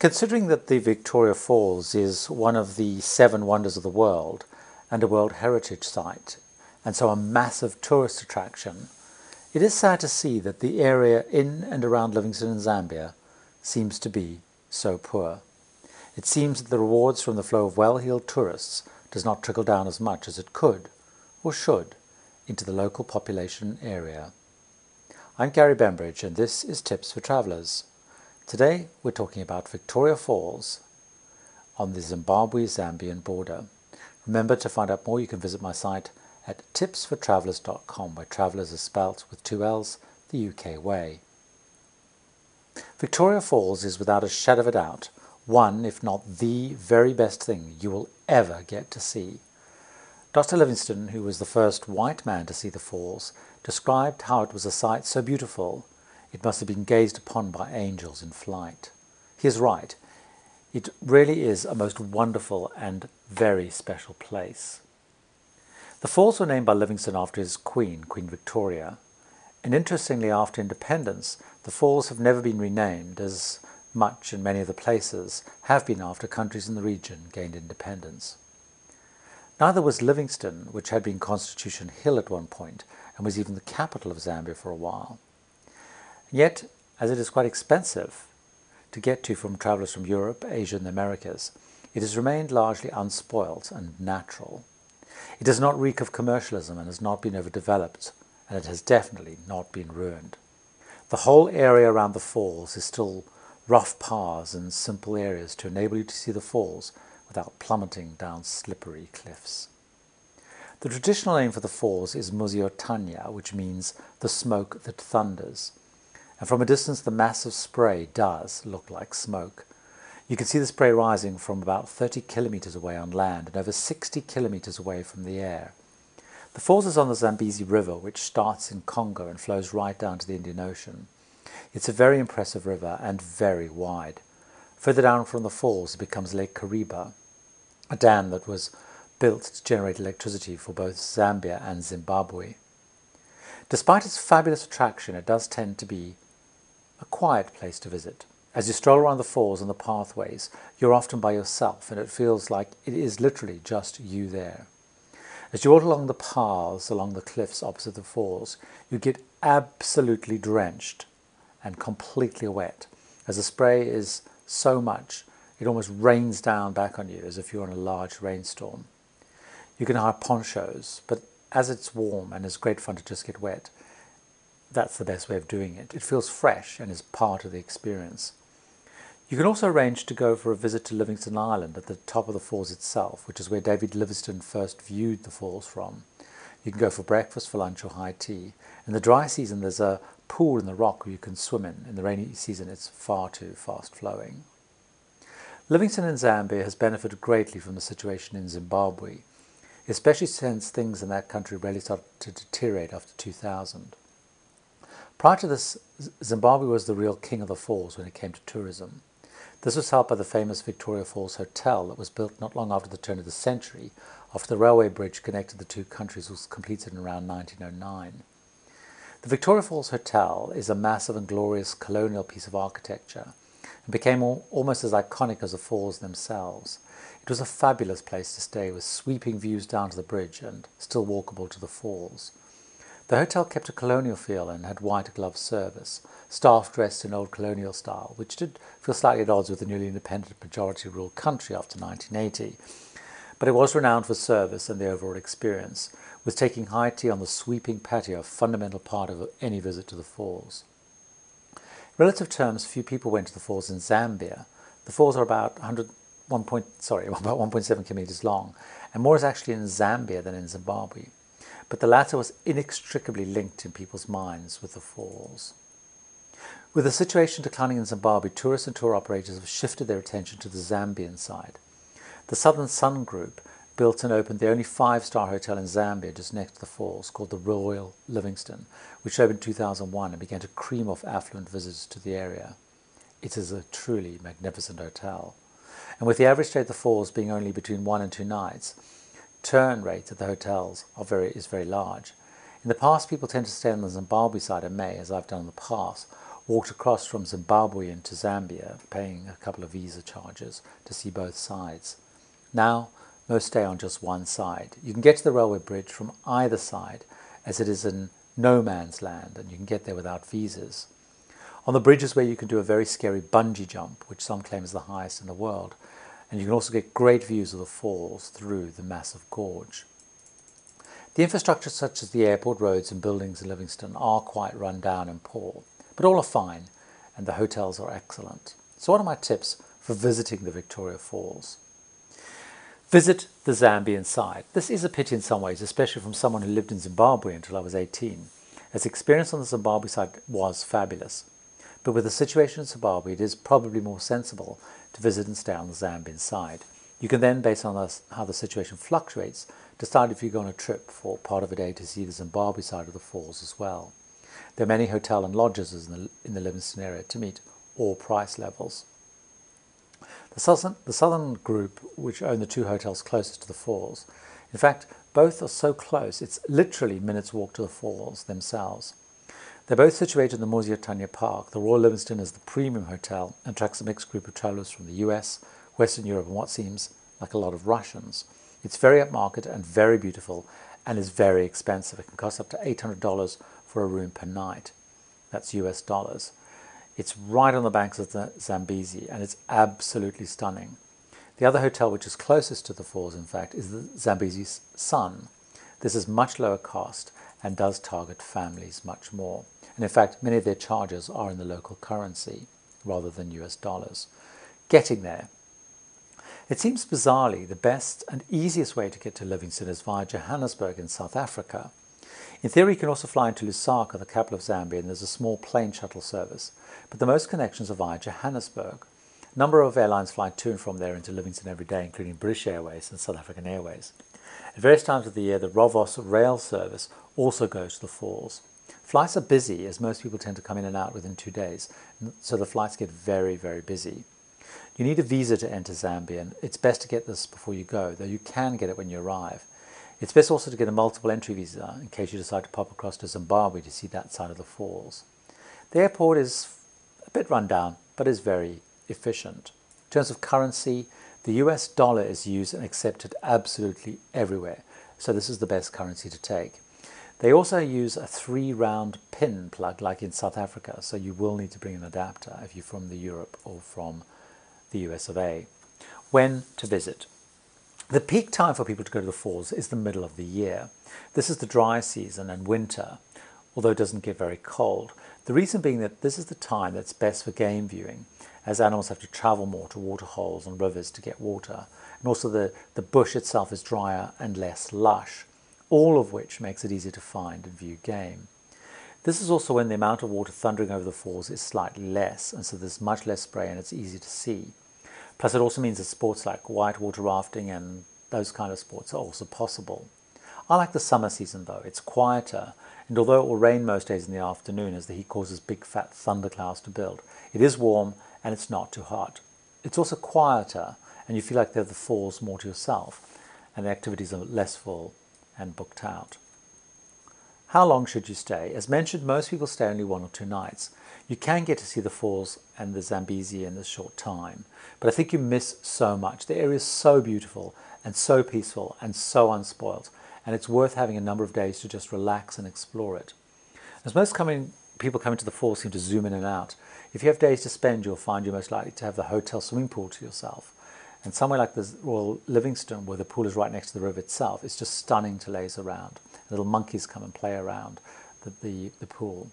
Considering that the Victoria Falls is one of the seven wonders of the world and a World Heritage Site, and so a massive tourist attraction, it is sad to see that the area in and around Livingstone in Zambia seems to be so poor. It seems that the rewards from the flow of well-heeled tourists does not trickle down as much as it could, or should, into the local population area. I'm Gary Bembridge and this is Tips for Travellers. Today we're talking about Victoria Falls on the Zimbabwe-Zambian border. Remember to find out more you can visit my site at tipsfortravellers.com where travellers are spelt with two L's the UK way. Victoria Falls is without a shadow of a doubt one, if not the very best thing you will ever get to see. Dr. Livingstone, who was the first white man to see the falls, described how it was a sight so beautiful it must have been gazed upon by angels in flight. He is right. It really is a most wonderful and very special place. The falls were named by Livingstone after his queen, Queen Victoria. And interestingly, after independence, the falls have never been renamed as much and many of the places have been after countries in the region gained independence. Neither was Livingstone, which had been Constitution Hill at one point and was even the capital of Zambia for a while. Yet, as it is quite expensive to get to from travellers from Europe, Asia and the Americas, it has remained largely unspoilt and natural. It does not reek of commercialism and has not been overdeveloped, and it has definitely not been ruined. The whole area around the falls is still rough paths and simple areas to enable you to see the falls without plummeting down slippery cliffs. The traditional name for the falls is Mosi-oa-Tunya, which means the smoke that thunders and from a distance the massive spray does look like smoke. You can see the spray rising from about 30 kilometers away on land and over 60 kilometers away from the air. The falls is on the Zambezi River, which starts in Congo and flows right down to the Indian Ocean. It's a very impressive river and very wide. Further down from the falls it becomes Lake Kariba, a dam that was built to generate electricity for both Zambia and Zimbabwe. Despite its fabulous attraction, it does tend to be a quiet place to visit. As you stroll around the falls and the pathways, you're often by yourself and it feels like it is literally just you there. As you walk along the paths along the cliffs opposite the falls, you get absolutely drenched and completely wet as the spray is so much it almost rains down back on you as if you're in a large rainstorm. You can hire ponchos, but as it's warm and it's great fun to just get wet, that's the best way of doing it. It feels fresh and is part of the experience. You can also arrange to go for a visit to Livingstone Island at the top of the falls itself, which is where David Livingstone first viewed the falls from. You can go for breakfast, for lunch or high tea. In the dry season there's a pool in the rock where you can swim in. In the rainy season it's far too fast flowing. Livingstone in Zambia has benefited greatly from the situation in Zimbabwe, especially since things in that country really started to deteriorate after 2000. Prior to this, Zimbabwe was the real king of the falls when it came to tourism. This was helped by the famous Victoria Falls Hotel that was built not long after the turn of the century, after the railway bridge connected the two countries was completed in around 1909. The Victoria Falls Hotel is a massive and glorious colonial piece of architecture and became almost as iconic as the falls themselves. It was a fabulous place to stay with sweeping views down to the bridge and still walkable to the falls. The hotel kept a colonial feel and had white glove service, staff dressed in old colonial style, which did feel slightly at odds with the newly independent majority ruled country after 1980. But it was renowned for service and the overall experience, with taking high tea on the sweeping patio a fundamental part of any visit to the falls. In relative terms, few people went to the falls in Zambia. The falls are about 100, 1 point, sorry, about 1.7 kilometers long, and more is actually in Zambia than in Zimbabwe but the latter was inextricably linked in people's minds with the falls. With the situation declining in Zimbabwe, tourists and tour operators have shifted their attention to the Zambian side. The Southern Sun Group built and opened the only five-star hotel in Zambia just next to the falls called the Royal Livingstone, which opened in 2001 and began to cream off affluent visitors to the area. It is a truly magnificent hotel. And with the average stay at the falls being only between one and two nights, turn rate at the hotels very, is very large. In the past, people tend to stay on the Zimbabwe side in May, as I've done in the past, walked across from Zimbabwe into Zambia, paying a couple of visa charges to see both sides. Now, most stay on just one side. You can get to the railway bridge from either side, as it is in no man's land, and you can get there without visas. On the bridge is where you can do a very scary bungee jump, which some claim is the highest in the world, and you can also get great views of the falls through the massive gorge. The infrastructure such as the airport roads and buildings in Livingstone are quite run down and poor, but all are fine and the hotels are excellent. So what are my tips for visiting the Victoria Falls? Visit the Zambian side. This is a pity in some ways, especially from someone who lived in Zimbabwe until I was 18, as experience on the Zimbabwe side was fabulous. But with the situation in Zimbabwe, it is probably more sensible to visit and stay on the Zambian side. You can then, based on how the situation fluctuates, decide if you go on a trip for part of a day to see the Zimbabwe side of the falls as well. There are many hotel and lodges in the, in the Livingstone area to meet all price levels. The southern, the southern group, which own the two hotels closest to the falls, in fact, both are so close, it's literally minutes walk to the falls themselves. They're both situated in the Mosi-oa-Tunya Park. The Royal Livingstone is the premium hotel and attracts a mixed group of travellers from the US, Western Europe, and what seems like a lot of Russians. It's very upmarket and very beautiful and is very expensive. It can cost up to $800 for a room per night. That's US dollars. It's right on the banks of the Zambezi and it's absolutely stunning. The other hotel, which is closest to the falls, in fact, is the Zambezi Sun. This is much lower cost and does target families much more. And in fact, many of their charges are in the local currency rather than US dollars. Getting there. It seems bizarrely the best and easiest way to get to Livingstone is via Johannesburg in South Africa. In theory, you can also fly into Lusaka, the capital of Zambia, and there's a small plane shuttle service. But the most connections are via Johannesburg. A number of airlines fly to and from there into Livingstone every day, including British Airways and South African Airways. At various times of the year, the Rovos rail service also goes to the falls. Flights are busy as most people tend to come in and out within two days, so the flights get very, very busy. You need a visa to enter Zambia, and it's best to get this before you go, though you can get it when you arrive. It's best also to get a multiple entry visa in case you decide to pop across to Zimbabwe to see that side of the falls. The airport is a bit run down, but is very efficient. In terms of currency, the US dollar is used and accepted absolutely everywhere, so this is the best currency to take. They also use a three round pin plug like in South Africa, so you will need to bring an adapter if you're from the Europe or from the US of A. When to visit? The peak time for people to go to the falls is the middle of the year. This is the dry season and winter, although it doesn't get very cold. The reason being that this is the time that's best for game viewing, as animals have to travel more to water holes and rivers to get water. And also the, the bush itself is drier and less lush all of which makes it easier to find and view game. This is also when the amount of water thundering over the falls is slightly less, and so there's much less spray and it's easy to see. Plus it also means that sports like whitewater rafting and those kind of sports are also possible. I like the summer season though, it's quieter, and although it will rain most days in the afternoon as the heat causes big fat thunderclouds to build, it is warm and it's not too hot. It's also quieter, and you feel like have the falls more to yourself, and the activities are less full and booked out. How long should you stay? As mentioned, most people stay only one or two nights. You can get to see the falls and the Zambezi in a short time, but I think you miss so much. The area is so beautiful and so peaceful and so unspoilt, and it's worth having a number of days to just relax and explore it. As most coming, people coming to the falls seem to zoom in and out, if you have days to spend, you'll find you're most likely to have the hotel swimming pool to yourself. And somewhere like the Royal Livingstone, where the pool is right next to the river itself, it's just stunning to laze around. Little monkeys come and play around the, the, the pool.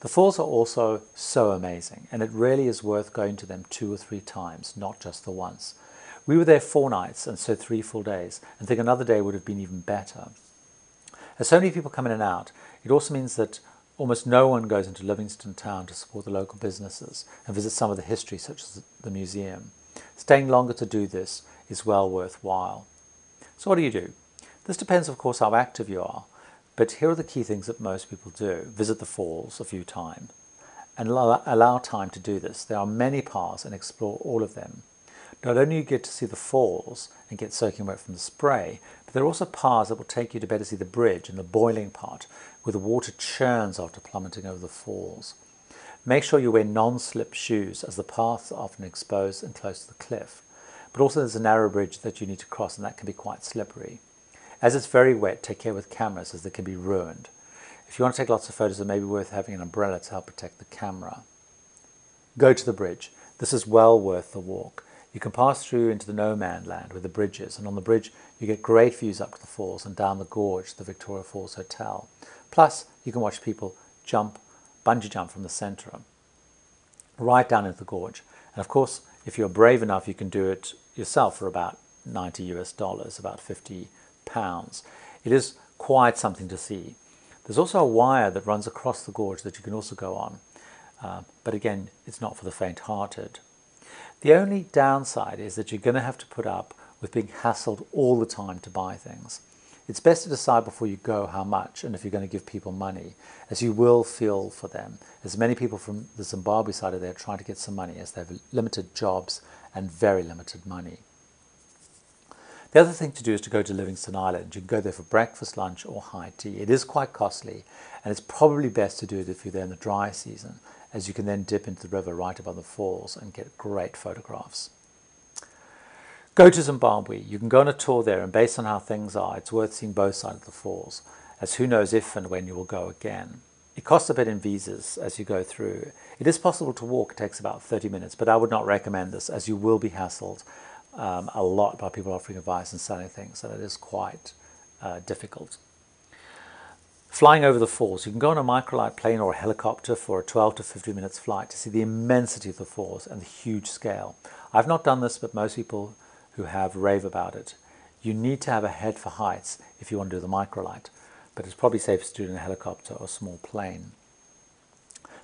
The falls are also so amazing, and it really is worth going to them two or three times, not just the once. We were there four nights, and so three full days, and think another day would have been even better. As so many people come in and out, it also means that almost no one goes into Livingstone town to support the local businesses and visit some of the history, such as the museum. Staying longer to do this is well worthwhile. So what do you do? This depends, of course, how active you are, but here are the key things that most people do. Visit the falls a few times and allow time to do this. There are many paths and explore all of them. Not only you get to see the falls and get soaking wet from the spray, but there are also paths that will take you to better see the bridge and the boiling part, where the water churns after plummeting over the falls. Make sure you wear non-slip shoes as the paths are often exposed and close to the cliff. But also there's a narrow bridge that you need to cross and that can be quite slippery. As it's very wet, take care with cameras as they can be ruined. If you want to take lots of photos, it may be worth having an umbrella to help protect the camera. Go to the bridge. This is well worth the walk. You can pass through into the no man land where the bridge is, and on the bridge you get great views up to the falls and down the gorge to the Victoria Falls Hotel. Plus, you can watch people jump, bungee jump from the centre right down into the gorge. And of course, if you're brave enough, you can do it yourself for about 90 US dollars, about 50 pounds. It is quite something to see. There's also a wire that runs across the gorge that you can also go on. Uh, but again, it's not for the faint-hearted. The only downside is that you're going to have to put up with being hassled all the time to buy things. It's best to decide before you go how much and if you're going to give people money, as you will feel for them, as many people from the Zimbabwe side are there trying to get some money as they have limited jobs and very limited money. The other thing to do is to go to Livingstone Island. You can go there for breakfast, lunch or high tea. It is quite costly and it's probably best to do it if you're there in the dry season as you can then dip into the river right above the falls and get great photographs. Go to Zimbabwe. You can go on a tour there, and based on how things are, it's worth seeing both sides of the falls, as who knows if and when you will go again. It costs a bit in visas as you go through. It is possible to walk, it takes about 30 minutes, but I would not recommend this as you will be hassled um, a lot by people offering advice and selling things, and it is quite uh, difficult. Flying over the falls, you can go on a microlight plane or a helicopter for a 12 to 15 minutes flight to see the immensity of the falls and the huge scale. I've not done this, but most people who have rave about it. You need to have a head for heights if you want to do the microlight, but it's probably safest to do it in a helicopter or small plane.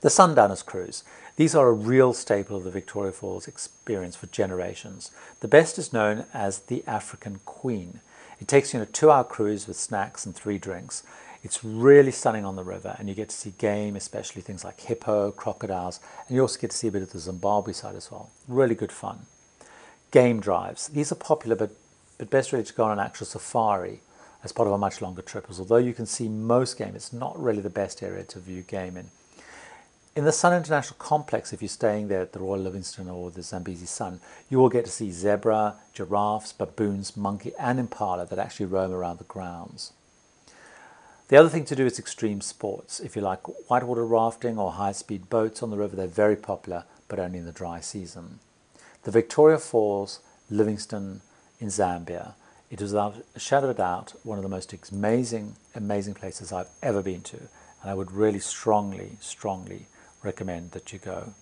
The Sundowners Cruise. These are a real staple of the Victoria Falls experience for generations. The best is known as the African Queen. It takes you on a two-hour cruise with snacks and three drinks. It's really stunning on the river, and you get to see game, especially things like hippo, crocodiles, and you also get to see a bit of the Zimbabwe side as well. Really good fun. Game drives. These are popular, but, but best really to go on an actual safari as part of a much longer trip, as although you can see most game, it's not really the best area to view game in. In the Sun International Complex, if you're staying there at the Royal Livingstone or the Zambezi Sun, you will get to see zebra, giraffes, baboons, monkey, and impala that actually roam around the grounds. The other thing to do is extreme sports. If you like whitewater rafting or high-speed boats on the river, they're very popular, but only in the dry season. The Victoria Falls, Livingstone in Zambia. It is without a shadow of doubt one of the most amazing, amazing places I've ever been to. And I would really strongly, strongly recommend that you go.